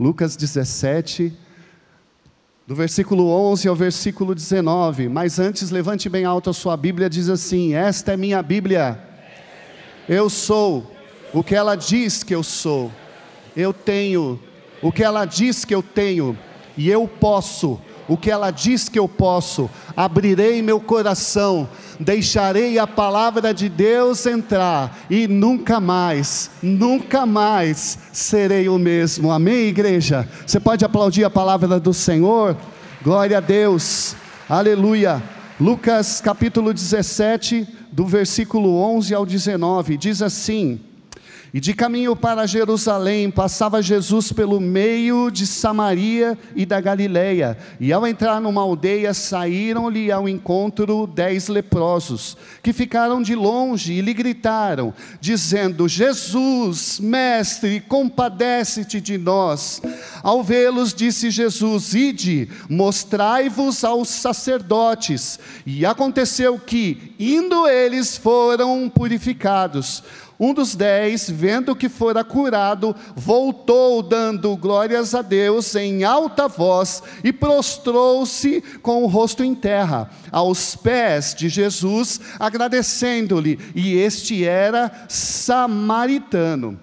Lucas 17, do versículo 11 ao versículo 19. Mas antes, levante bem alto a sua Bíblia, diz assim: Esta é minha Bíblia. Eu sou o que ela diz que eu sou. Eu tenho o que ela diz que eu tenho, e eu posso o que ela diz que eu posso. Abrirei meu coração, deixarei a palavra de Deus entrar e nunca mais, nunca mais serei o mesmo. Amém, igreja? Você pode aplaudir a palavra do Senhor? Glória a Deus. Aleluia. Lucas capítulo 17, do versículo 11 ao 19, diz assim: e de caminho para Jerusalém, passava Jesus pelo meio de Samaria e da Galileia. E ao entrar numa aldeia, saíram-lhe ao encontro dez leprosos, que ficaram de longe e lhe gritaram, dizendo: Jesus, mestre, compadece-te de nós. Ao vê-los, disse Jesus: Ide, mostrai-vos aos sacerdotes. E aconteceu que, indo eles, foram purificados. Um dos dez, vendo que fora curado, voltou dando glórias a Deus em alta voz e prostrou-se com o rosto em terra, aos pés de Jesus, agradecendo-lhe, e este era samaritano.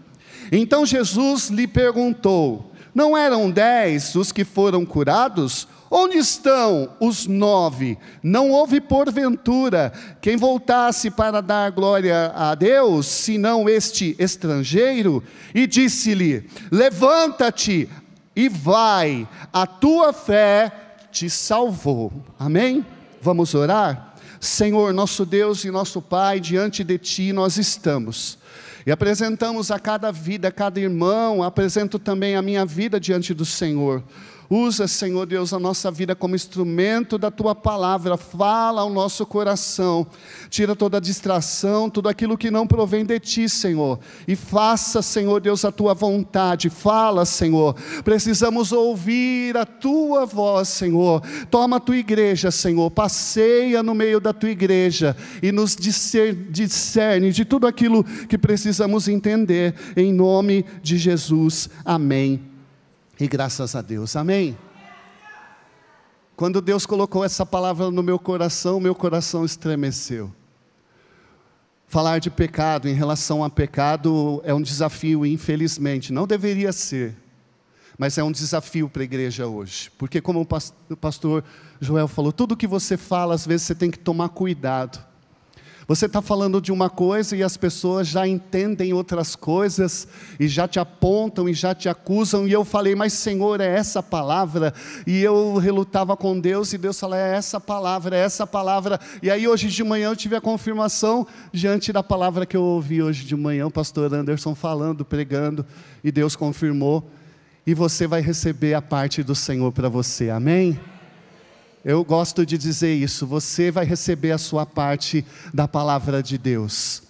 Então Jesus lhe perguntou: Não eram dez os que foram curados? Onde estão os nove? Não houve porventura quem voltasse para dar glória a Deus, senão este estrangeiro? E disse-lhe: Levanta-te e vai, a tua fé te salvou. Amém? Vamos orar? Senhor, nosso Deus e nosso Pai, diante de Ti nós estamos. E apresentamos a cada vida, a cada irmão, apresento também a minha vida diante do Senhor. Usa, Senhor Deus, a nossa vida como instrumento da tua palavra, fala ao nosso coração, tira toda a distração, tudo aquilo que não provém de ti, Senhor, e faça, Senhor Deus, a tua vontade, fala, Senhor. Precisamos ouvir a tua voz, Senhor. Toma a tua igreja, Senhor, passeia no meio da tua igreja e nos discerne de tudo aquilo que precisamos entender, em nome de Jesus. Amém. E graças a Deus, amém? Quando Deus colocou essa palavra no meu coração, meu coração estremeceu. Falar de pecado em relação a pecado é um desafio, infelizmente, não deveria ser, mas é um desafio para a igreja hoje, porque, como o pastor Joel falou, tudo que você fala, às vezes você tem que tomar cuidado, você está falando de uma coisa e as pessoas já entendem outras coisas e já te apontam e já te acusam. E eu falei, mas Senhor, é essa palavra. E eu relutava com Deus e Deus falou, é essa palavra, é essa palavra. E aí hoje de manhã eu tive a confirmação diante da palavra que eu ouvi hoje de manhã, o pastor Anderson falando, pregando, e Deus confirmou. E você vai receber a parte do Senhor para você, amém? Eu gosto de dizer isso, você vai receber a sua parte da palavra de Deus.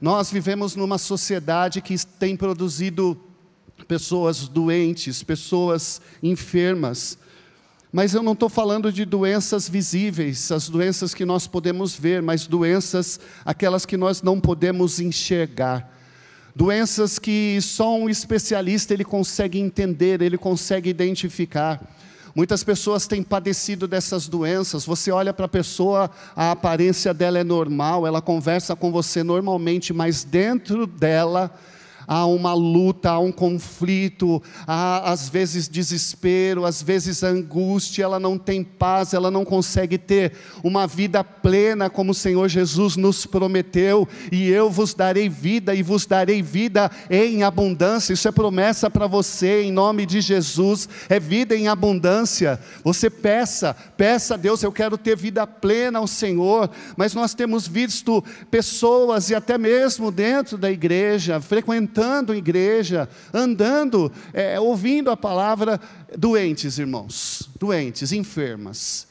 Nós vivemos numa sociedade que tem produzido pessoas doentes, pessoas enfermas, mas eu não estou falando de doenças visíveis, as doenças que nós podemos ver, mas doenças, aquelas que nós não podemos enxergar. Doenças que só um especialista ele consegue entender, ele consegue identificar. Muitas pessoas têm padecido dessas doenças. Você olha para a pessoa, a aparência dela é normal, ela conversa com você normalmente, mas dentro dela há uma luta, há um conflito, há às vezes desespero, às vezes angústia, ela não tem paz, ela não consegue ter uma vida plena como o Senhor Jesus nos prometeu, e eu vos darei vida e vos darei vida em abundância. Isso é promessa para você em nome de Jesus, é vida em abundância. Você peça, peça a Deus, eu quero ter vida plena ao Senhor, mas nós temos visto pessoas e até mesmo dentro da igreja frequentando frequentando igreja, andando, é, ouvindo a palavra, doentes, irmãos, doentes, enfermas.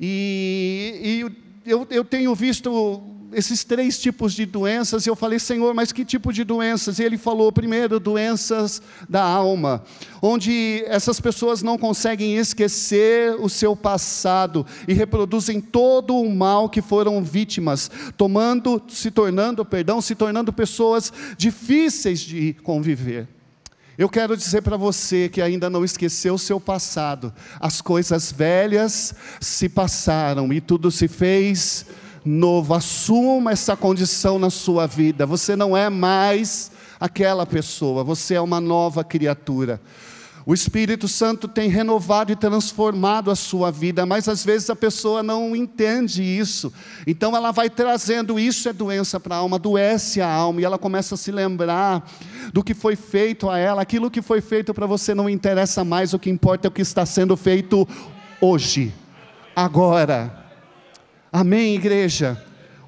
E, e eu, eu tenho visto esses três tipos de doenças, e eu falei, Senhor, mas que tipo de doenças? E ele falou, primeiro, doenças da alma, onde essas pessoas não conseguem esquecer o seu passado e reproduzem todo o mal que foram vítimas, tomando, se tornando, perdão, se tornando pessoas difíceis de conviver. Eu quero dizer para você que ainda não esqueceu o seu passado, as coisas velhas se passaram e tudo se fez novo. Assuma essa condição na sua vida. Você não é mais aquela pessoa, você é uma nova criatura. O Espírito Santo tem renovado e transformado a sua vida, mas às vezes a pessoa não entende isso. Então ela vai trazendo isso é doença para a alma, adoece a alma e ela começa a se lembrar do que foi feito a ela. Aquilo que foi feito para você não interessa mais, o que importa é o que está sendo feito hoje, agora. Amém, igreja.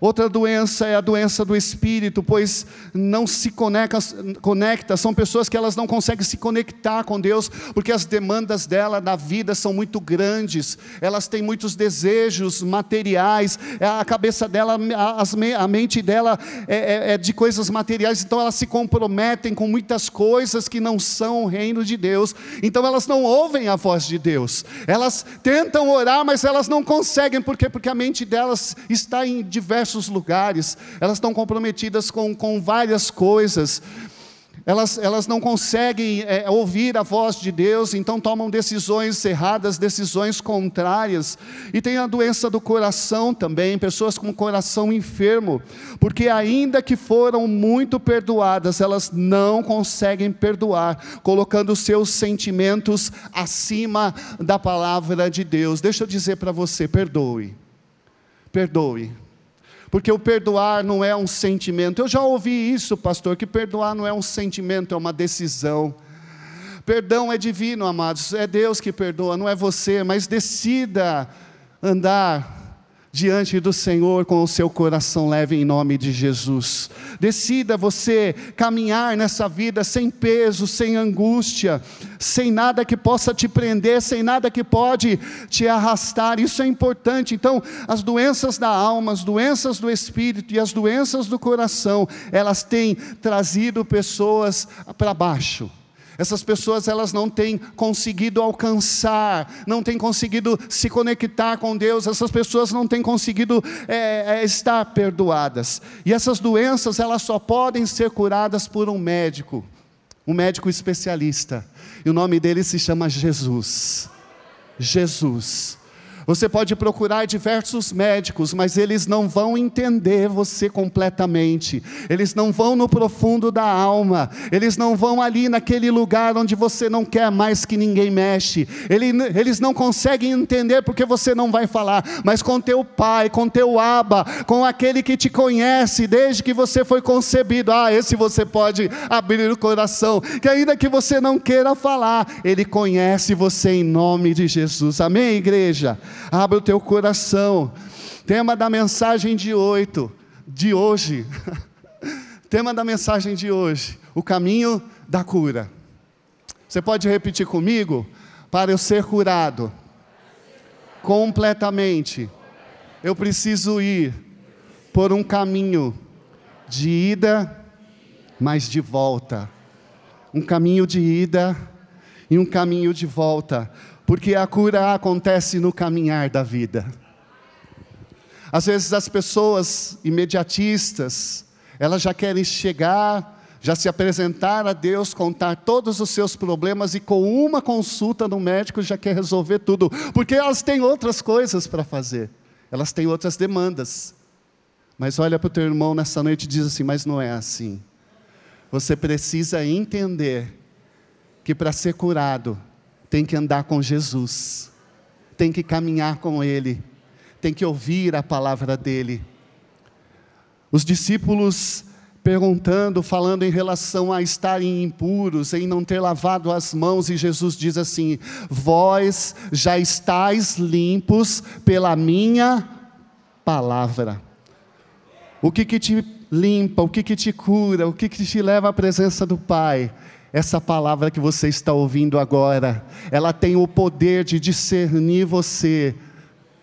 Outra doença é a doença do espírito, pois não se conecta, conecta, são pessoas que elas não conseguem se conectar com Deus, porque as demandas dela da vida são muito grandes, elas têm muitos desejos materiais, a cabeça dela, a, mente dela é, é, é de coisas materiais, então elas se comprometem com muitas coisas que não são o reino de Deus, então elas não ouvem a voz de Deus, elas tentam orar, mas elas não conseguem, por quê? Porque a mente delas está em diversos diversos lugares, elas estão comprometidas com, com várias coisas, elas, elas não conseguem é, ouvir a voz de Deus, então tomam decisões erradas, decisões contrárias, e tem a doença do coração também, pessoas com coração enfermo, porque ainda que foram muito perdoadas, elas não conseguem perdoar, colocando seus sentimentos acima da palavra de Deus. Deixa eu dizer para você: perdoe, perdoe porque o perdoar não é um sentimento. Eu já ouvi isso, pastor, que perdoar não é um sentimento, é uma decisão. Perdão é divino, amados, é Deus que perdoa, não é você, mas decida andar diante do Senhor com o seu coração leve em nome de Jesus. Decida você caminhar nessa vida sem peso, sem angústia, sem nada que possa te prender, sem nada que pode te arrastar. Isso é importante. Então, as doenças da alma, as doenças do espírito e as doenças do coração, elas têm trazido pessoas para baixo. Essas pessoas elas não têm conseguido alcançar, não têm conseguido se conectar com Deus. Essas pessoas não têm conseguido é, é, estar perdoadas. E essas doenças elas só podem ser curadas por um médico, um médico especialista. E o nome dele se chama Jesus. Jesus. Você pode procurar diversos médicos, mas eles não vão entender você completamente. Eles não vão no profundo da alma. Eles não vão ali naquele lugar onde você não quer mais que ninguém mexe. Eles não conseguem entender porque você não vai falar. Mas com teu pai, com teu aba, com aquele que te conhece desde que você foi concebido. Ah, esse você pode abrir o coração. Que ainda que você não queira falar, ele conhece você em nome de Jesus. Amém, igreja? Abra o teu coração. Tema da mensagem de oito, de hoje. Tema da mensagem de hoje: o caminho da cura. Você pode repetir comigo? Para eu ser curado completamente, eu preciso ir por um caminho de ida, mas de volta. Um caminho de ida e um caminho de volta porque a cura acontece no caminhar da vida. Às vezes as pessoas imediatistas, elas já querem chegar, já se apresentar a Deus, contar todos os seus problemas e com uma consulta no médico já quer resolver tudo, porque elas têm outras coisas para fazer, elas têm outras demandas. Mas olha para o teu irmão nessa noite e diz assim: Mas não é assim. Você precisa entender que para ser curado, tem que andar com Jesus, tem que caminhar com Ele, tem que ouvir a palavra dEle. Os discípulos perguntando, falando em relação a estarem impuros, em não ter lavado as mãos, e Jesus diz assim: Vós já estáis limpos pela minha palavra. O que, que te limpa, o que, que te cura, o que, que te leva à presença do Pai? Essa palavra que você está ouvindo agora, ela tem o poder de discernir você,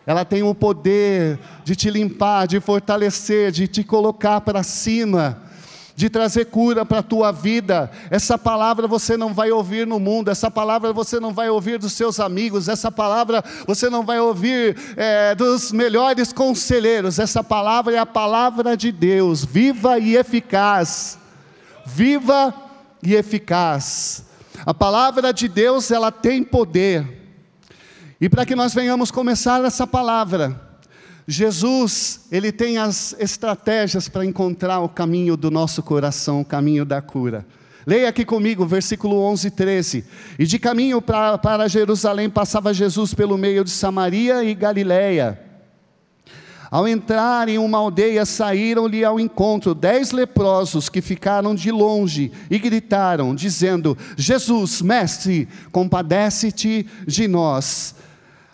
ela tem o poder de te limpar, de fortalecer, de te colocar para cima, de trazer cura para a tua vida. Essa palavra você não vai ouvir no mundo, essa palavra você não vai ouvir dos seus amigos, essa palavra você não vai ouvir é, dos melhores conselheiros. Essa palavra é a palavra de Deus, viva e eficaz. Viva e eficaz. A palavra de Deus, ela tem poder. E para que nós venhamos começar essa palavra, Jesus, ele tem as estratégias para encontrar o caminho do nosso coração, o caminho da cura. Leia aqui comigo, versículo 11 e 13. E de caminho pra, para Jerusalém passava Jesus pelo meio de Samaria e Galiléia. Ao entrar em uma aldeia, saíram-lhe ao encontro dez leprosos que ficaram de longe e gritaram, dizendo: Jesus, mestre, compadece-te de nós.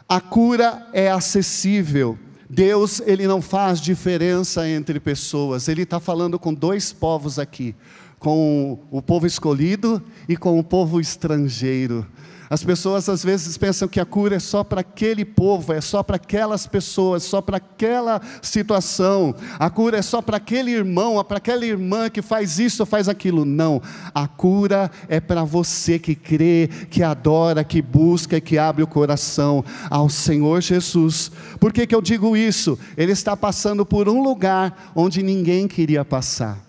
A cura é acessível. Deus, ele não faz diferença entre pessoas. Ele está falando com dois povos aqui com o povo escolhido e com o povo estrangeiro. As pessoas às vezes pensam que a cura é só para aquele povo, é só para aquelas pessoas, só para aquela situação. A cura é só para aquele irmão, é para aquela irmã que faz isso faz aquilo. Não. A cura é para você que crê, que adora, que busca que abre o coração ao Senhor Jesus. Por que, que eu digo isso? Ele está passando por um lugar onde ninguém queria passar.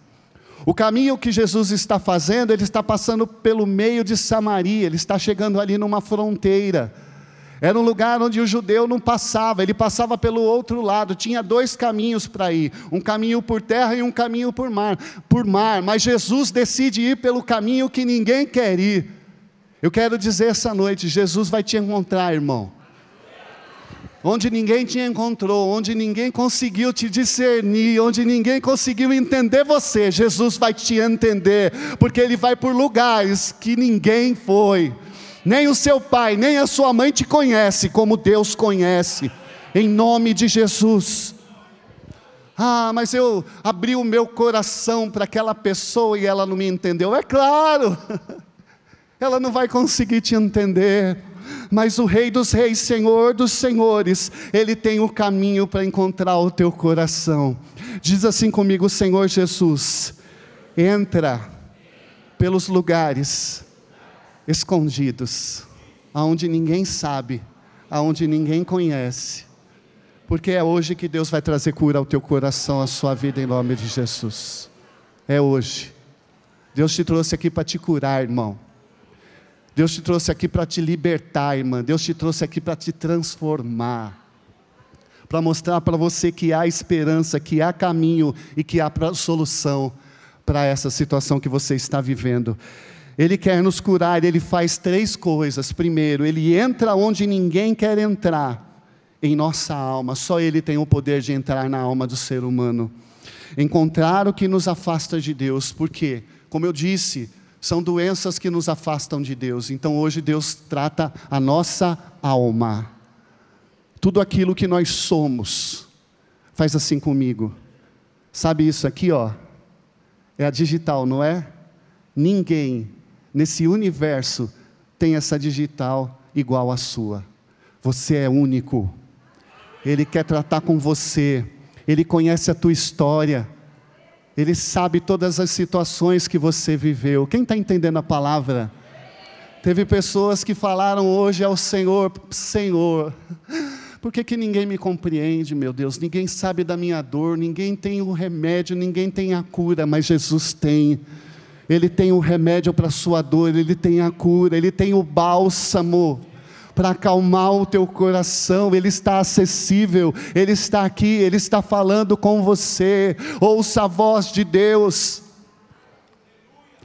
O caminho que Jesus está fazendo, ele está passando pelo meio de Samaria, ele está chegando ali numa fronteira. Era um lugar onde o judeu não passava, ele passava pelo outro lado. Tinha dois caminhos para ir, um caminho por terra e um caminho por mar, por mar. Mas Jesus decide ir pelo caminho que ninguém quer ir. Eu quero dizer essa noite, Jesus vai te encontrar, irmão onde ninguém te encontrou, onde ninguém conseguiu te discernir, onde ninguém conseguiu entender você, Jesus vai te entender, porque Ele vai por lugares que ninguém foi. Nem o seu pai, nem a sua mãe te conhece como Deus conhece, em nome de Jesus. Ah, mas eu abri o meu coração para aquela pessoa e ela não me entendeu. É claro, ela não vai conseguir te entender mas o Rei dos Reis, Senhor dos Senhores, Ele tem o caminho para encontrar o teu coração. Diz assim comigo, Senhor Jesus, entra pelos lugares escondidos, aonde ninguém sabe, aonde ninguém conhece, porque é hoje que Deus vai trazer cura ao teu coração, à sua vida, em nome de Jesus. É hoje. Deus te trouxe aqui para te curar, irmão. Deus te trouxe aqui para te libertar, irmã. Deus te trouxe aqui para te transformar. Para mostrar para você que há esperança, que há caminho e que há solução para essa situação que você está vivendo. Ele quer nos curar, ele faz três coisas. Primeiro, ele entra onde ninguém quer entrar, em nossa alma. Só ele tem o poder de entrar na alma do ser humano. Encontrar o que nos afasta de Deus. Por quê? Como eu disse, são doenças que nos afastam de Deus. Então hoje Deus trata a nossa alma. Tudo aquilo que nós somos. Faz assim comigo. Sabe isso aqui, ó? É a digital, não é? Ninguém nesse universo tem essa digital igual à sua. Você é único. Ele quer tratar com você. Ele conhece a tua história. Ele sabe todas as situações que você viveu. Quem está entendendo a palavra? Teve pessoas que falaram hoje ao Senhor: Senhor, por que, que ninguém me compreende, meu Deus? Ninguém sabe da minha dor, ninguém tem o remédio, ninguém tem a cura, mas Jesus tem. Ele tem o remédio para a sua dor, ele tem a cura, ele tem o bálsamo para acalmar o teu coração, Ele está acessível, Ele está aqui, Ele está falando com você. Ouça a voz de Deus.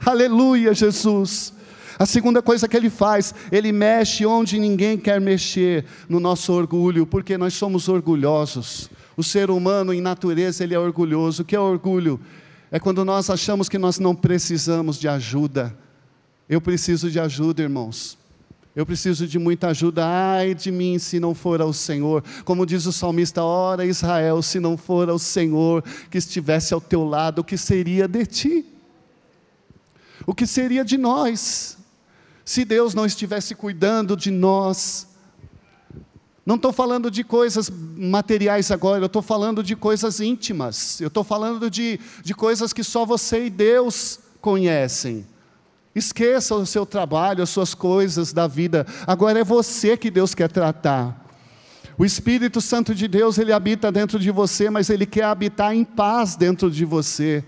Aleluia, Jesus. A segunda coisa que ele faz, ele mexe onde ninguém quer mexer, no nosso orgulho, porque nós somos orgulhosos. O ser humano, em natureza, ele é orgulhoso. O que é orgulho? É quando nós achamos que nós não precisamos de ajuda. Eu preciso de ajuda, irmãos. Eu preciso de muita ajuda, ai de mim se não for ao Senhor. Como diz o salmista, ora Israel, se não for ao Senhor que estivesse ao teu lado, o que seria de ti? O que seria de nós? Se Deus não estivesse cuidando de nós. Não estou falando de coisas materiais agora, eu estou falando de coisas íntimas. Eu estou falando de, de coisas que só você e Deus conhecem. Esqueça o seu trabalho, as suas coisas da vida. Agora é você que Deus quer tratar. O Espírito Santo de Deus, ele habita dentro de você, mas ele quer habitar em paz dentro de você.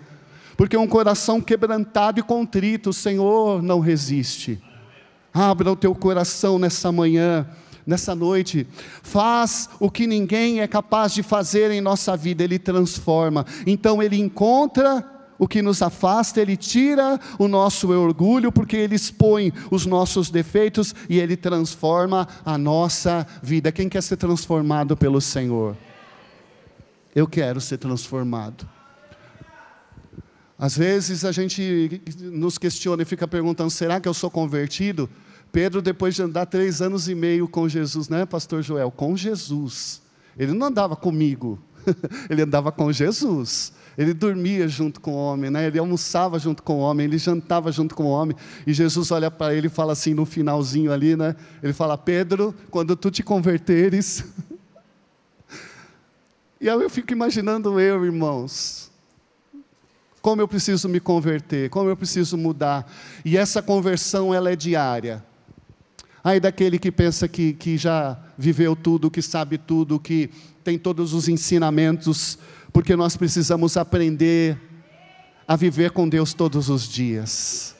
Porque um coração quebrantado e contrito, o Senhor não resiste. Abra o teu coração nessa manhã, nessa noite. Faz o que ninguém é capaz de fazer em nossa vida, Ele transforma. Então Ele encontra o que nos afasta, Ele tira o nosso orgulho, porque Ele expõe os nossos defeitos e Ele transforma a nossa vida. Quem quer ser transformado pelo Senhor? Eu quero ser transformado. Às vezes a gente nos questiona e fica perguntando: será que eu sou convertido? Pedro, depois de andar três anos e meio com Jesus, né, Pastor Joel? Com Jesus. Ele não andava comigo, ele andava com Jesus. Ele dormia junto com o homem, né? ele almoçava junto com o homem, ele jantava junto com o homem. E Jesus olha para ele e fala assim no finalzinho ali, né? Ele fala: Pedro, quando tu te converteres. e aí eu fico imaginando eu, irmãos, como eu preciso me converter, como eu preciso mudar. E essa conversão ela é diária. Aí daquele que pensa que, que já viveu tudo, que sabe tudo, que tem todos os ensinamentos, porque nós precisamos aprender a viver com Deus todos os dias.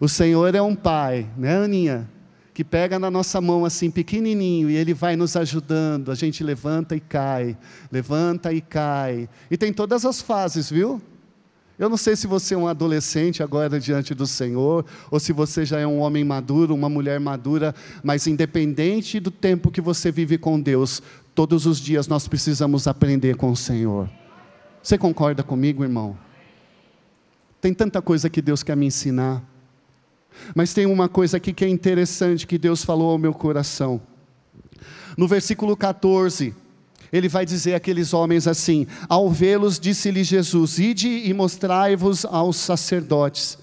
O Senhor é um pai, né, Aninha? Que pega na nossa mão assim, pequenininho, e Ele vai nos ajudando. A gente levanta e cai, levanta e cai. E tem todas as fases, viu? Eu não sei se você é um adolescente agora diante do Senhor, ou se você já é um homem maduro, uma mulher madura, mas independente do tempo que você vive com Deus, todos os dias nós precisamos aprender com o Senhor. Você concorda comigo, irmão? Tem tanta coisa que Deus quer me ensinar. Mas tem uma coisa aqui que é interessante que Deus falou ao meu coração. No versículo 14, ele vai dizer àqueles homens assim: Ao vê-los, disse-lhe Jesus: Ide e mostrai-vos aos sacerdotes.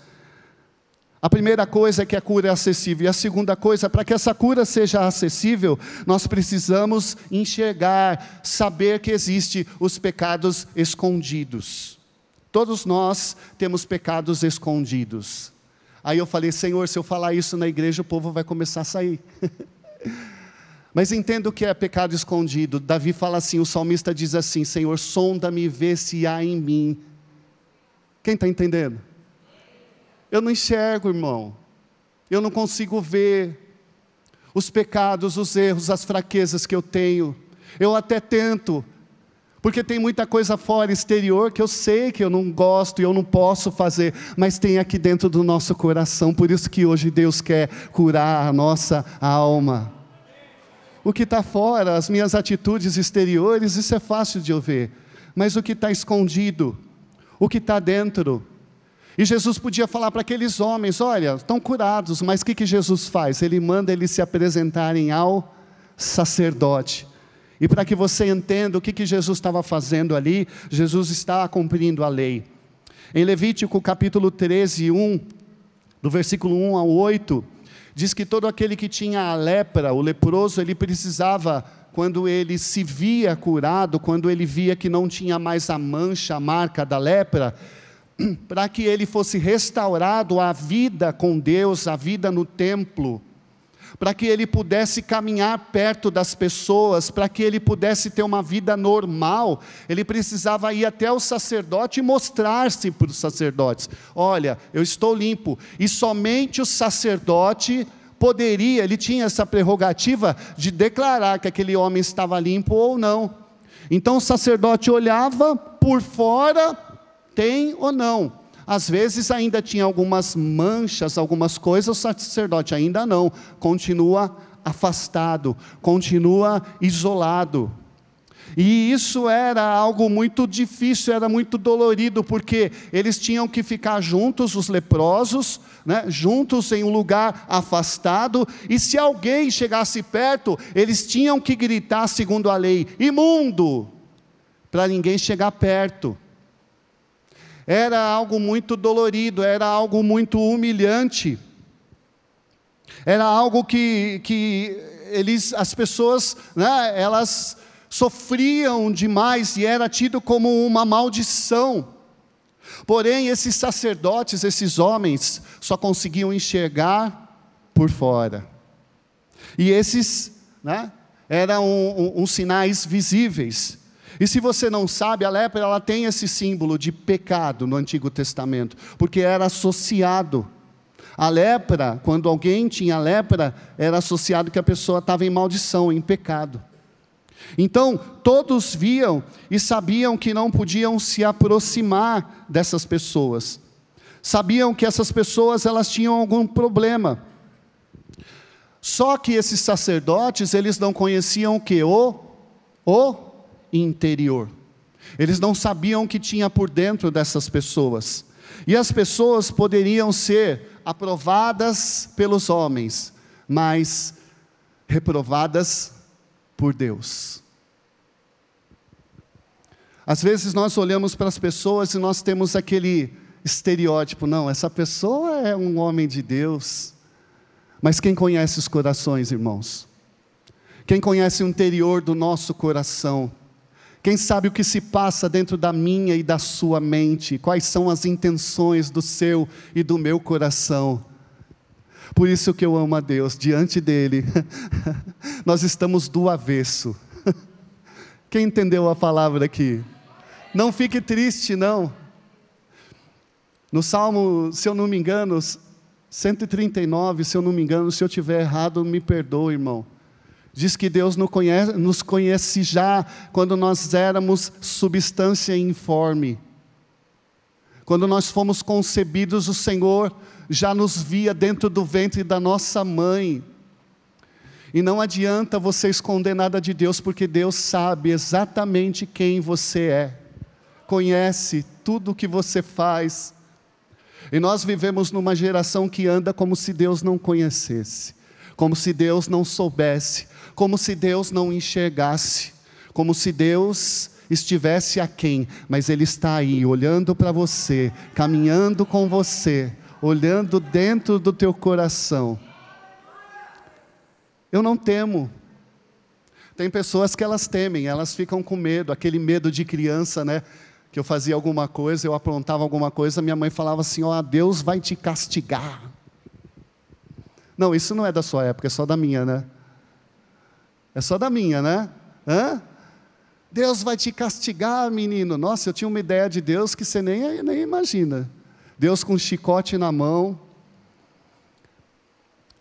A primeira coisa é que a cura é acessível, e a segunda coisa, para que essa cura seja acessível, nós precisamos enxergar, saber que existem os pecados escondidos. Todos nós temos pecados escondidos. Aí eu falei, Senhor, se eu falar isso na igreja, o povo vai começar a sair. Mas entendo que é pecado escondido. Davi fala assim: o salmista diz assim: Senhor, sonda-me e vê se há em mim. Quem está entendendo? Eu não enxergo, irmão. Eu não consigo ver os pecados, os erros, as fraquezas que eu tenho. Eu até tento, porque tem muita coisa fora, exterior, que eu sei que eu não gosto e eu não posso fazer, mas tem aqui dentro do nosso coração. Por isso que hoje Deus quer curar a nossa alma. O que está fora, as minhas atitudes exteriores, isso é fácil de eu ver. Mas o que está escondido, o que está dentro. E Jesus podia falar para aqueles homens: olha, estão curados, mas o que, que Jesus faz? Ele manda eles se apresentarem ao sacerdote. E para que você entenda o que, que Jesus estava fazendo ali, Jesus está cumprindo a lei. Em Levítico capítulo 13, 1, do versículo 1 ao 8, diz que todo aquele que tinha a lepra, o leproso, ele precisava, quando ele se via curado, quando ele via que não tinha mais a mancha, a marca da lepra, para que ele fosse restaurado à vida com Deus, à vida no templo, para que ele pudesse caminhar perto das pessoas, para que ele pudesse ter uma vida normal, ele precisava ir até o sacerdote e mostrar-se para os sacerdotes: olha, eu estou limpo. E somente o sacerdote poderia, ele tinha essa prerrogativa de declarar que aquele homem estava limpo ou não. Então o sacerdote olhava por fora, tem ou não. Às vezes ainda tinha algumas manchas, algumas coisas, o sacerdote ainda não, continua afastado, continua isolado. E isso era algo muito difícil, era muito dolorido, porque eles tinham que ficar juntos, os leprosos, né, juntos em um lugar afastado, e se alguém chegasse perto, eles tinham que gritar, segundo a lei, imundo, para ninguém chegar perto era algo muito dolorido, era algo muito humilhante, era algo que, que eles, as pessoas, né, elas sofriam demais e era tido como uma maldição. Porém, esses sacerdotes, esses homens, só conseguiam enxergar por fora. E esses né, eram um, um, um sinais visíveis. E se você não sabe, a lepra ela tem esse símbolo de pecado no Antigo Testamento, porque era associado. A lepra, quando alguém tinha lepra, era associado que a pessoa estava em maldição, em pecado. Então, todos viam e sabiam que não podiam se aproximar dessas pessoas. Sabiam que essas pessoas elas tinham algum problema. Só que esses sacerdotes, eles não conheciam o que? O, o interior. Eles não sabiam o que tinha por dentro dessas pessoas. E as pessoas poderiam ser aprovadas pelos homens, mas reprovadas por Deus. Às vezes nós olhamos para as pessoas e nós temos aquele estereótipo, não, essa pessoa é um homem de Deus. Mas quem conhece os corações, irmãos? Quem conhece o interior do nosso coração? Quem sabe o que se passa dentro da minha e da sua mente? Quais são as intenções do seu e do meu coração? Por isso que eu amo a Deus, diante dele, nós estamos do avesso. Quem entendeu a palavra aqui? Não fique triste, não. No Salmo, se eu não me engano, 139, se eu não me engano, se eu tiver errado, me perdoe, irmão. Diz que Deus nos conhece, já quando nós éramos substância informe. Quando nós fomos concebidos, o Senhor já nos via dentro do ventre da nossa mãe. E não adianta você esconder nada de Deus, porque Deus sabe exatamente quem você é, conhece tudo o que você faz. E nós vivemos numa geração que anda como se Deus não conhecesse, como se Deus não soubesse, como se Deus não enxergasse, como se Deus estivesse aquém, mas Ele está aí, olhando para você, caminhando com você, olhando dentro do teu coração. Eu não temo. Tem pessoas que elas temem, elas ficam com medo, aquele medo de criança, né? Que eu fazia alguma coisa, eu aprontava alguma coisa, minha mãe falava assim: Ó, oh, Deus vai te castigar. Não, isso não é da sua época, é só da minha, né? É só da minha, né? Hã? Deus vai te castigar, menino. Nossa, eu tinha uma ideia de Deus que você nem, nem imagina. Deus com um chicote na mão.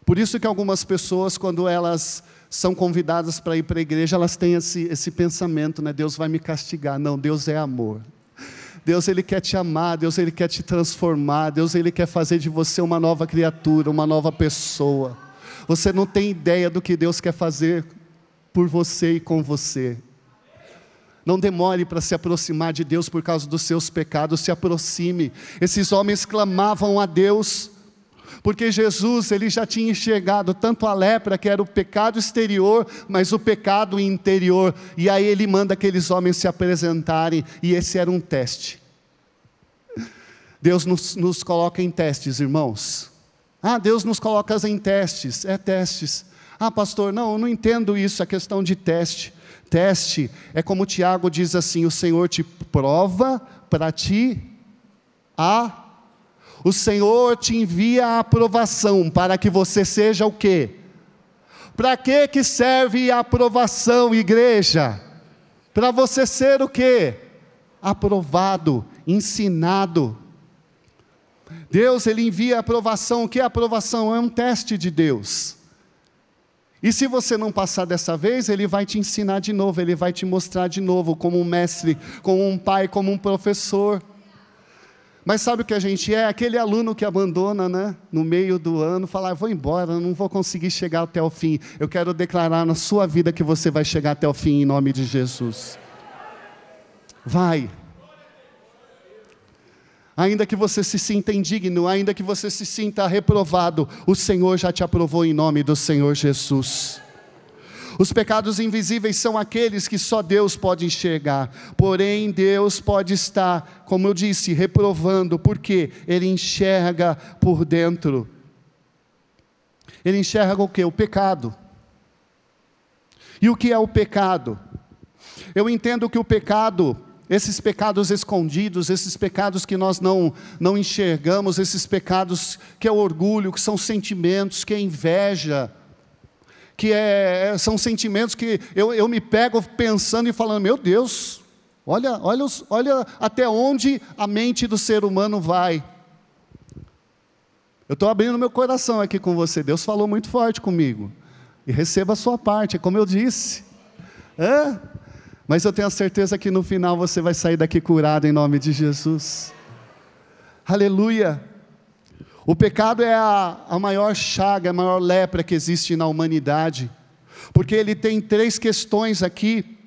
Por isso que algumas pessoas, quando elas são convidadas para ir para a igreja, elas têm esse, esse pensamento, né? Deus vai me castigar. Não, Deus é amor. Deus ele quer te amar, Deus ele quer te transformar, Deus ele quer fazer de você uma nova criatura, uma nova pessoa. Você não tem ideia do que Deus quer fazer por você e com você. Não demore para se aproximar de Deus por causa dos seus pecados, se aproxime. Esses homens clamavam a Deus, porque Jesus ele já tinha enxergado tanto a lepra, que era o pecado exterior, mas o pecado interior. E aí ele manda aqueles homens se apresentarem, e esse era um teste. Deus nos, nos coloca em testes, irmãos. Ah, Deus nos coloca em testes, é testes. Ah, pastor, não, eu não entendo isso, a questão de teste. Teste é como Tiago diz assim: o Senhor te prova para ti a. O Senhor te envia a aprovação para que você seja o quê? Para que que serve a aprovação, igreja? Para você ser o quê? Aprovado, ensinado. Deus ele envia a aprovação. O que é aprovação? É um teste de Deus. E se você não passar dessa vez, ele vai te ensinar de novo, ele vai te mostrar de novo, como um mestre, como um pai, como um professor. Mas sabe o que a gente é? Aquele aluno que abandona, né? No meio do ano, falar, ah, vou embora, não vou conseguir chegar até o fim. Eu quero declarar na sua vida que você vai chegar até o fim em nome de Jesus. Vai ainda que você se sinta indigno, ainda que você se sinta reprovado, o Senhor já te aprovou em nome do Senhor Jesus. Os pecados invisíveis são aqueles que só Deus pode enxergar, porém Deus pode estar, como eu disse, reprovando, porque Ele enxerga por dentro. Ele enxerga o que? O pecado. E o que é o pecado? Eu entendo que o pecado esses pecados escondidos, esses pecados que nós não, não enxergamos, esses pecados que é orgulho, que são sentimentos, que é inveja, que é, são sentimentos que eu, eu me pego pensando e falando, meu Deus, olha, olha, olha até onde a mente do ser humano vai. Eu estou abrindo meu coração aqui com você. Deus falou muito forte comigo. E receba a sua parte, é como eu disse. Hã? Mas eu tenho a certeza que no final você vai sair daqui curado em nome de Jesus. Aleluia. O pecado é a, a maior chaga, a maior lepra que existe na humanidade, porque ele tem três questões aqui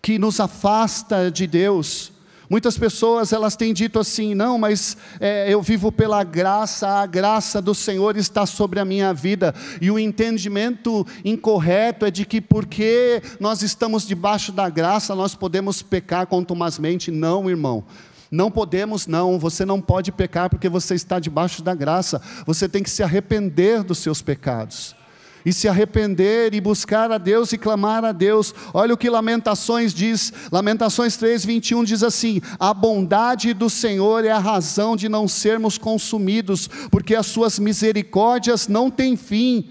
que nos afasta de Deus. Muitas pessoas elas têm dito assim, não, mas é, eu vivo pela graça, a graça do Senhor está sobre a minha vida. E o entendimento incorreto é de que porque nós estamos debaixo da graça, nós podemos pecar contumazmente. Não, irmão. Não podemos, não. Você não pode pecar porque você está debaixo da graça. Você tem que se arrepender dos seus pecados e se arrepender e buscar a Deus e clamar a Deus. Olha o que Lamentações diz, Lamentações 3, 21 diz assim: A bondade do Senhor é a razão de não sermos consumidos, porque as suas misericórdias não têm fim.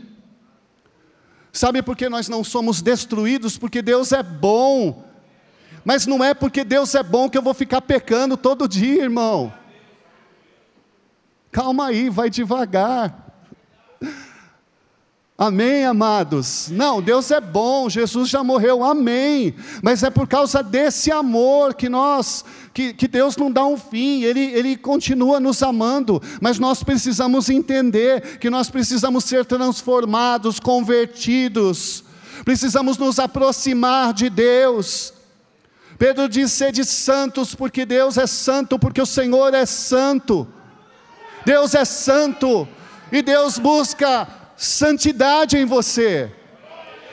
Sabe por que nós não somos destruídos? Porque Deus é bom. Mas não é porque Deus é bom que eu vou ficar pecando todo dia, irmão. Calma aí, vai devagar. Amém, amados? Não, Deus é bom, Jesus já morreu, amém. Mas é por causa desse amor que nós, que, que Deus não dá um fim, ele, ele continua nos amando. Mas nós precisamos entender que nós precisamos ser transformados, convertidos, precisamos nos aproximar de Deus. Pedro diz: sede santos, porque Deus é santo, porque o Senhor é santo. Deus é santo, e Deus busca santidade em você.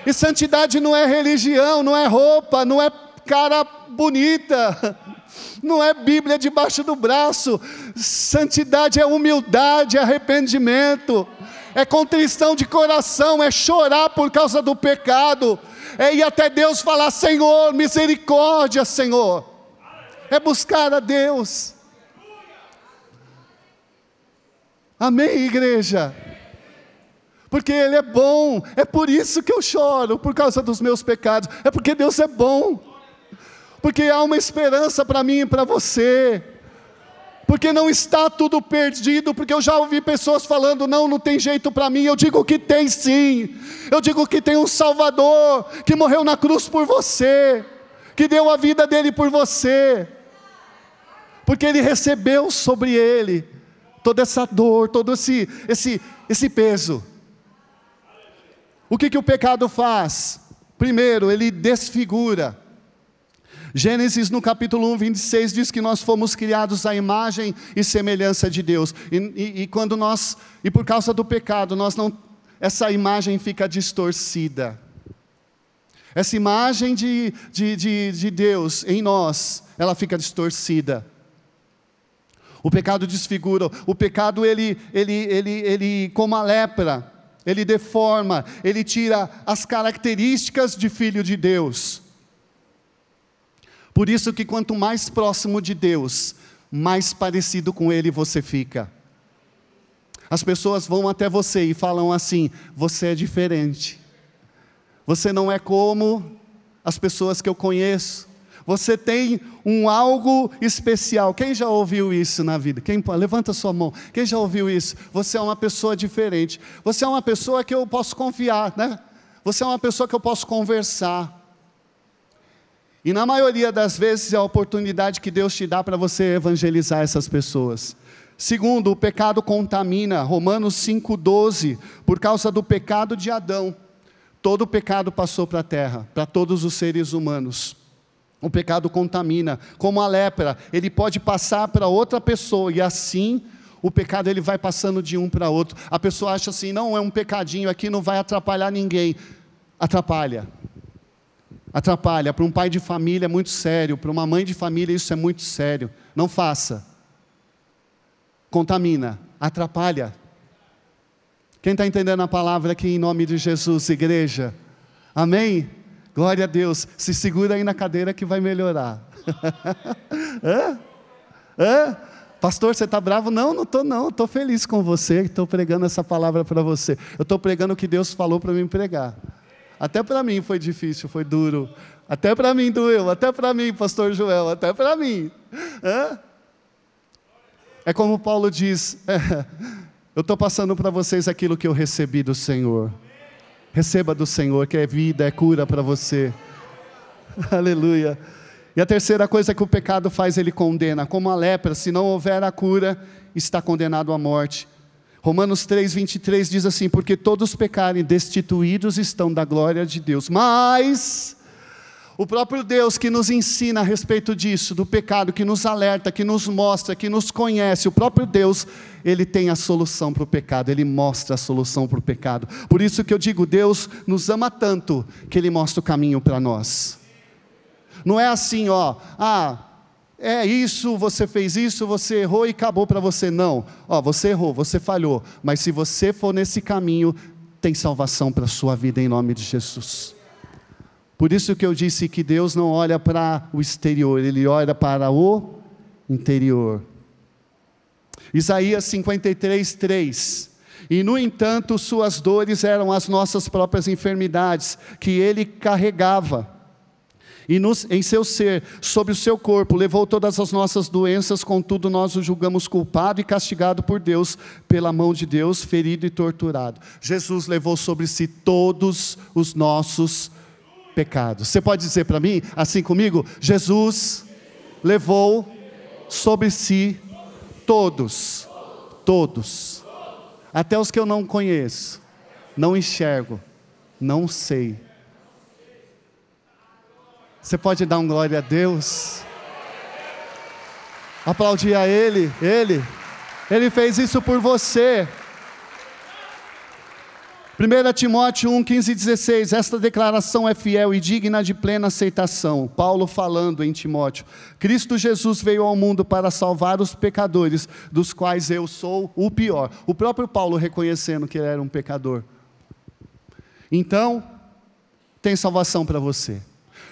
E santidade não é religião, não é roupa, não é cara bonita, não é Bíblia debaixo do braço. Santidade é humildade, é arrependimento, é contrição de coração, é chorar por causa do pecado, é ir até Deus falar: Senhor, misericórdia, Senhor. É buscar a Deus. Amém, igreja? Porque Ele é bom, é por isso que eu choro, por causa dos meus pecados, é porque Deus é bom, porque há uma esperança para mim e para você, porque não está tudo perdido, porque eu já ouvi pessoas falando, não, não tem jeito para mim, eu digo que tem sim, eu digo que tem um Salvador, que morreu na cruz por você, que deu a vida dele por você, porque ele recebeu sobre ele toda essa dor, todo esse, esse, esse peso, o que, que o pecado faz? Primeiro, ele desfigura. Gênesis no capítulo 1, 26 diz que nós fomos criados à imagem e semelhança de Deus. E, e, e, quando nós, e por causa do pecado, nós não, essa imagem fica distorcida. Essa imagem de, de, de, de Deus em nós, ela fica distorcida. O pecado desfigura, o pecado ele, ele, ele, ele como a lepra, ele deforma, ele tira as características de filho de Deus. Por isso que quanto mais próximo de Deus, mais parecido com Ele você fica. As pessoas vão até você e falam assim: você é diferente. Você não é como as pessoas que eu conheço. Você tem um algo especial. Quem já ouviu isso na vida? Quem levanta sua mão. Quem já ouviu isso? Você é uma pessoa diferente. Você é uma pessoa que eu posso confiar, né? Você é uma pessoa que eu posso conversar. E na maioria das vezes é a oportunidade que Deus te dá para você evangelizar essas pessoas. Segundo, o pecado contamina. Romanos 5,12. Por causa do pecado de Adão, todo o pecado passou para a terra, para todos os seres humanos. O pecado contamina, como a lepra, ele pode passar para outra pessoa e assim o pecado ele vai passando de um para outro. A pessoa acha assim, não é um pecadinho aqui, não vai atrapalhar ninguém. Atrapalha. Atrapalha. Para um pai de família é muito sério, para uma mãe de família isso é muito sério. Não faça. Contamina, atrapalha. Quem está entendendo a palavra aqui em nome de Jesus, igreja? Amém? Glória a Deus. Se segura aí na cadeira que vai melhorar. Hã? Hã? Pastor, você está bravo? Não, não estou não. Estou feliz com você. Estou pregando essa palavra para você. Eu estou pregando o que Deus falou para mim pregar. Até para mim foi difícil, foi duro. Até para mim doeu. Até para mim, pastor Joel. Até para mim. Hã? É como Paulo diz. Eu estou passando para vocês aquilo que eu recebi do Senhor. Receba do Senhor, que é vida, é cura para você. Aleluia. E a terceira coisa que o pecado faz, ele condena. Como a lepra, se não houver a cura, está condenado à morte. Romanos 3, 23 diz assim: Porque todos pecarem, destituídos estão da glória de Deus. Mas o próprio Deus que nos ensina a respeito disso, do pecado, que nos alerta, que nos mostra, que nos conhece, o próprio Deus, ele tem a solução para o pecado, ele mostra a solução para o pecado. Por isso que eu digo, Deus nos ama tanto que ele mostra o caminho para nós. Não é assim, ó, ah, é isso, você fez isso, você errou e acabou para você. Não, ó, você errou, você falhou, mas se você for nesse caminho, tem salvação para a sua vida em nome de Jesus. Por isso que eu disse que Deus não olha para o exterior, Ele olha para o interior. Isaías 53, 3. E no entanto, suas dores eram as nossas próprias enfermidades, que ele carregava. E nos, em seu ser, sobre o seu corpo, levou todas as nossas doenças, contudo nós o julgamos culpado e castigado por Deus, pela mão de Deus, ferido e torturado. Jesus levou sobre si todos os nossos pecados. Você pode dizer para mim, assim comigo? Jesus levou sobre si todos, todos, até os que eu não conheço, não enxergo, não sei. Você pode dar um glória a Deus? Aplaudir a Ele, Ele, Ele fez isso por você. 1 Timóteo 1, 15 e 16, esta declaração é fiel e digna de plena aceitação. Paulo falando em Timóteo: Cristo Jesus veio ao mundo para salvar os pecadores, dos quais eu sou o pior. O próprio Paulo reconhecendo que ele era um pecador. Então, tem salvação para você.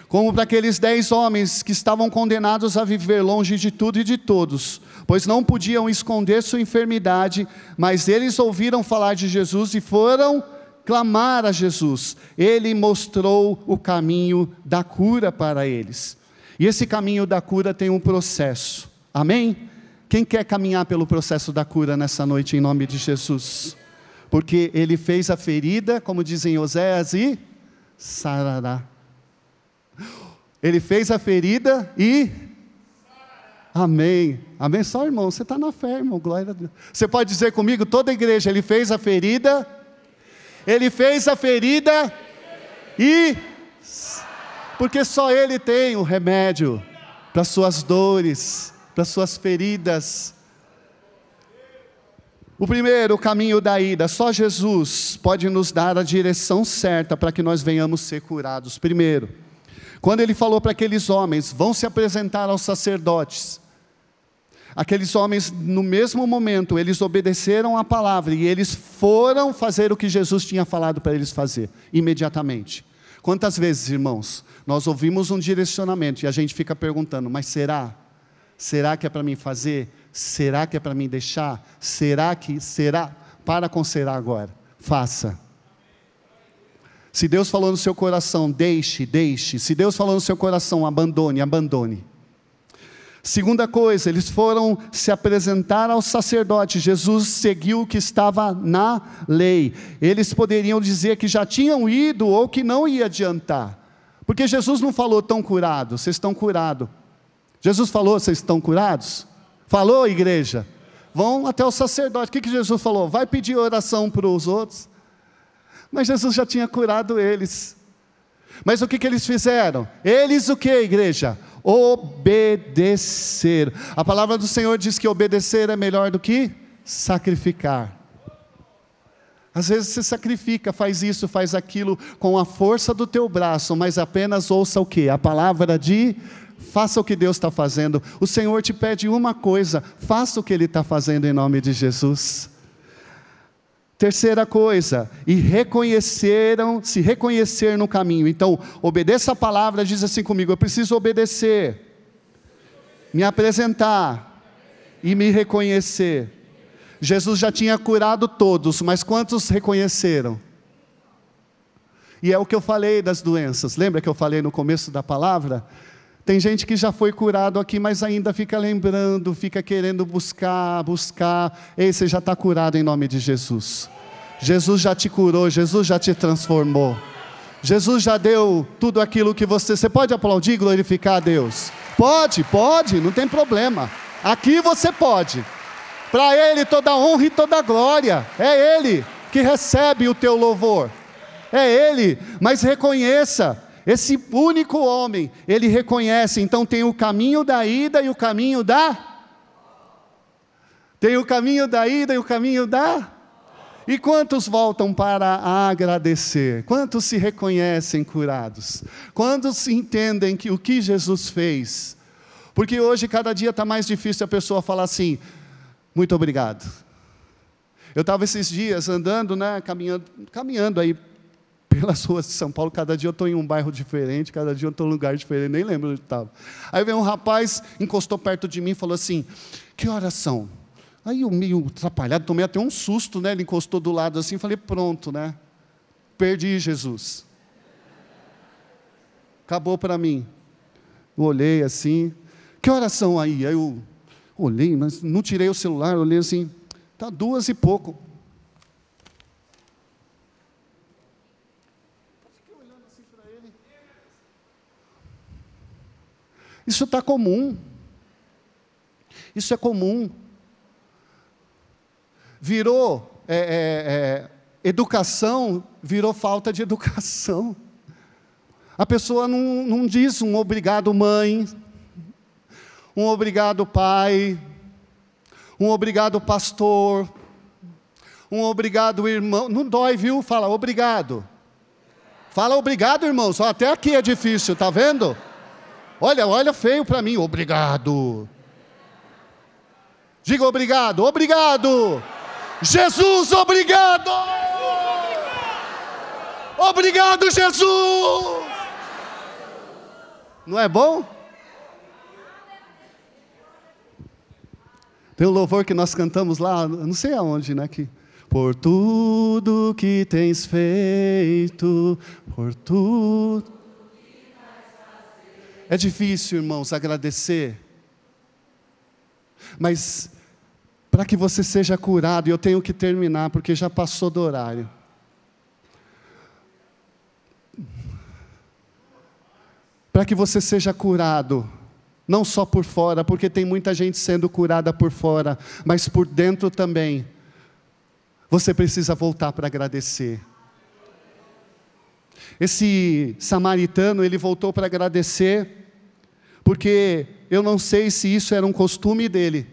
Como para aqueles dez homens que estavam condenados a viver longe de tudo e de todos, pois não podiam esconder sua enfermidade, mas eles ouviram falar de Jesus e foram clamar a Jesus. Ele mostrou o caminho da cura para eles. E esse caminho da cura tem um processo. Amém? Quem quer caminhar pelo processo da cura nessa noite em nome de Jesus? Porque ele fez a ferida, como dizem Oséias, e sarará. Ele fez a ferida e. Amém. Amém. Só, irmão, você está na fé, irmão. Glória a Deus. Você pode dizer comigo, toda a igreja, ele fez a ferida ele fez a ferida e. Porque só Ele tem o remédio para suas dores, para suas feridas. O primeiro, o caminho da ida, só Jesus pode nos dar a direção certa para que nós venhamos ser curados. Primeiro, quando ele falou para aqueles homens: vão se apresentar aos sacerdotes. Aqueles homens, no mesmo momento, eles obedeceram a palavra e eles foram fazer o que Jesus tinha falado para eles fazer, imediatamente. Quantas vezes, irmãos, nós ouvimos um direcionamento e a gente fica perguntando: mas será? Será que é para mim fazer? Será que é para mim deixar? Será que? Será? Para com será agora. Faça. Se Deus falou no seu coração, deixe, deixe. Se Deus falou no seu coração, abandone, abandone. Segunda coisa, eles foram se apresentar ao sacerdote. Jesus seguiu o que estava na lei. Eles poderiam dizer que já tinham ido ou que não ia adiantar. Porque Jesus não falou tão curado, vocês estão curados. Jesus falou, vocês estão curados? Falou, igreja? Vão até o sacerdote. O que, Jesus falou? Vai pedir oração para os outros. Mas Jesus já tinha curado eles. Mas o que, que eles fizeram? Eles o que, igreja? Obedecer. A palavra do Senhor diz que obedecer é melhor do que sacrificar. Às vezes você sacrifica, faz isso, faz aquilo com a força do teu braço, mas apenas ouça o que? A palavra de faça o que Deus está fazendo. O Senhor te pede uma coisa, faça o que Ele está fazendo em nome de Jesus. Terceira coisa, e reconheceram, se reconhecer no caminho. Então, obedeça a palavra, diz assim comigo: eu preciso obedecer, me apresentar e me reconhecer. Jesus já tinha curado todos, mas quantos reconheceram? E é o que eu falei das doenças. Lembra que eu falei no começo da palavra? Tem gente que já foi curado aqui, mas ainda fica lembrando, fica querendo buscar, buscar. Ei, você já está curado em nome de Jesus. Jesus já te curou, Jesus já te transformou. Jesus já deu tudo aquilo que você. Você pode aplaudir glorificar a Deus? Pode, pode, não tem problema. Aqui você pode. Para Ele toda honra e toda glória. É Ele que recebe o teu louvor. É Ele, mas reconheça, esse único homem, ele reconhece, então tem o caminho da ida e o caminho da. Tem o caminho da ida e o caminho da. E quantos voltam para agradecer? Quantos se reconhecem curados? Quantos entendem que o que Jesus fez? Porque hoje, cada dia está mais difícil a pessoa falar assim: muito obrigado. Eu estava esses dias andando, né, caminhando, caminhando aí pelas ruas de São Paulo, cada dia eu estou em um bairro diferente, cada dia eu estou em um lugar diferente, nem lembro onde estava. Aí veio um rapaz, encostou perto de mim e falou assim: Que horas são? Aí eu meio atrapalhado, tomei até um susto, né? Ele encostou do lado assim, falei, pronto, né? Perdi Jesus. Acabou para mim. Eu olhei assim, que horas são aí? Aí eu olhei, mas não tirei o celular, olhei assim, tá duas e pouco. Isso está comum. Isso é comum virou é, é, é, educação, virou falta de educação. A pessoa não, não diz um obrigado, mãe, um obrigado, pai, um obrigado, pastor, um obrigado, irmão. Não dói, viu? Fala obrigado. Fala obrigado, irmão. Só até aqui é difícil, tá vendo? Olha, olha feio para mim. Obrigado. Diga obrigado, obrigado. Jesus, obrigado! Obrigado, Jesus! Não é bom? Tem um louvor que nós cantamos lá, não sei aonde, né? Que, por tudo que tens feito, por tudo. É difícil, irmãos, agradecer. Mas para que você seja curado, e eu tenho que terminar porque já passou do horário. Para que você seja curado, não só por fora, porque tem muita gente sendo curada por fora, mas por dentro também. Você precisa voltar para agradecer. Esse samaritano, ele voltou para agradecer, porque eu não sei se isso era um costume dele,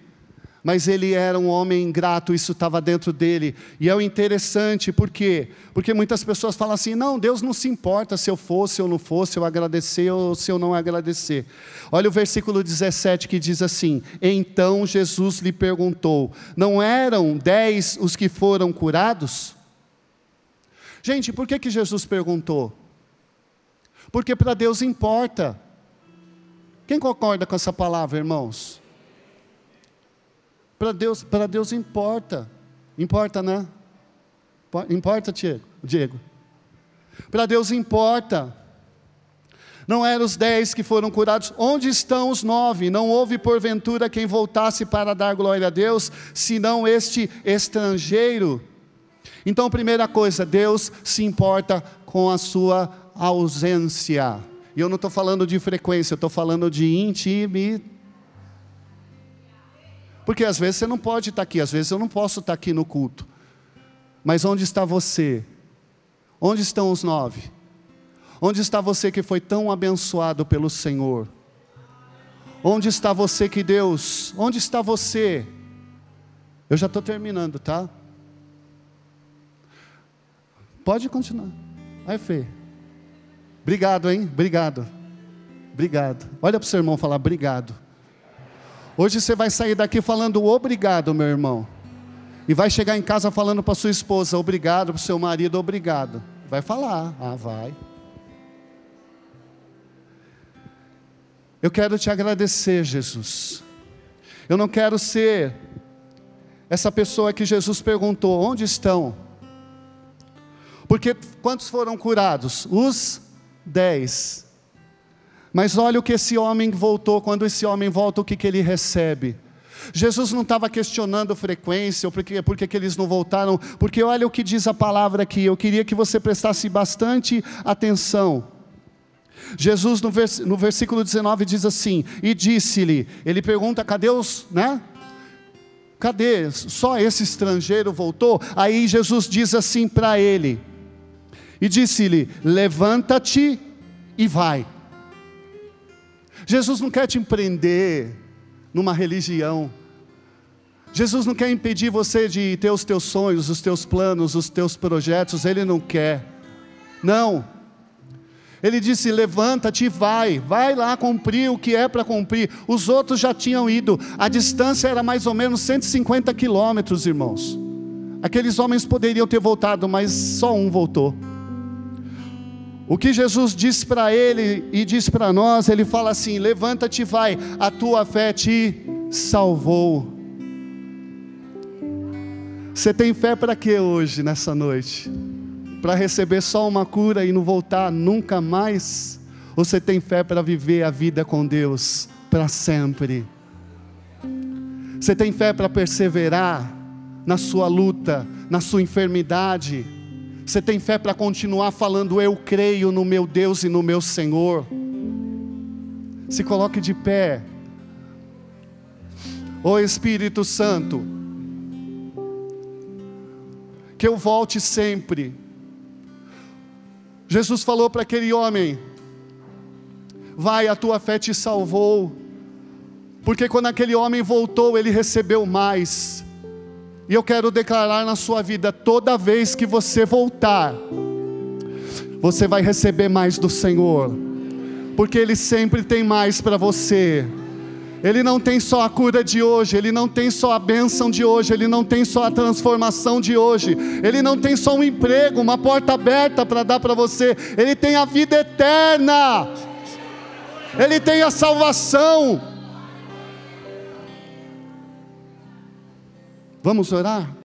mas ele era um homem grato, isso estava dentro dele. E é o interessante, por quê? Porque muitas pessoas falam assim: não, Deus não se importa se eu fosse ou não fosse, se eu agradecer ou se eu não agradecer. Olha o versículo 17 que diz assim: Então Jesus lhe perguntou: Não eram dez os que foram curados? Gente, por que, que Jesus perguntou? Porque para Deus importa. Quem concorda com essa palavra, irmãos? Para Deus, para Deus importa. Importa, né? Importa, Diego? Para Deus importa. Não eram os dez que foram curados. Onde estão os nove? Não houve porventura quem voltasse para dar glória a Deus, senão este estrangeiro. Então, primeira coisa, Deus se importa com a sua ausência. E eu não estou falando de frequência, eu estou falando de intimidade. Porque às vezes você não pode estar aqui, às vezes eu não posso estar aqui no culto. Mas onde está você? Onde estão os nove? Onde está você que foi tão abençoado pelo Senhor? Onde está você que Deus? Onde está você? Eu já estou terminando, tá? Pode continuar. Aí, Fê. Obrigado, hein? Obrigado. Obrigado. Olha para o seu irmão falar, obrigado. Hoje você vai sair daqui falando obrigado, meu irmão. E vai chegar em casa falando para sua esposa obrigado, para o seu marido obrigado. Vai falar, ah, vai. Eu quero te agradecer, Jesus. Eu não quero ser essa pessoa que Jesus perguntou: onde estão? Porque quantos foram curados? Os dez. Mas olha o que esse homem voltou, quando esse homem volta, o que, que ele recebe? Jesus não estava questionando frequência, ou porque, porque que eles não voltaram, porque olha o que diz a palavra aqui, eu queria que você prestasse bastante atenção. Jesus no, vers, no versículo 19 diz assim: E disse-lhe, ele pergunta, cadê os, né? Cadê? Só esse estrangeiro voltou? Aí Jesus diz assim para ele: E disse-lhe: Levanta-te e vai. Jesus não quer te empreender numa religião. Jesus não quer impedir você de ter os teus sonhos, os teus planos, os teus projetos, Ele não quer. Não. Ele disse: levanta-te e vai, vai lá cumprir o que é para cumprir. Os outros já tinham ido, a distância era mais ou menos 150 quilômetros, irmãos. Aqueles homens poderiam ter voltado, mas só um voltou. O que Jesus diz para ele e diz para nós, ele fala assim: levanta-te e vai, a tua fé te salvou. Você tem fé para quê hoje, nessa noite? para receber só uma cura e não voltar nunca mais? Ou você tem fé para viver a vida com Deus para sempre? Você tem fé para perseverar na sua luta, na sua enfermidade? Você tem fé para continuar falando, eu creio no meu Deus e no meu Senhor? Se coloque de pé. Ô Espírito Santo, que eu volte sempre Jesus falou para aquele homem: Vai, a tua fé te salvou. Porque quando aquele homem voltou, ele recebeu mais. E eu quero declarar na sua vida: toda vez que você voltar, você vai receber mais do Senhor, porque Ele sempre tem mais para você. Ele não tem só a cura de hoje, Ele não tem só a bênção de hoje, Ele não tem só a transformação de hoje, Ele não tem só um emprego, uma porta aberta para dar para você, Ele tem a vida eterna, Ele tem a salvação. Vamos orar?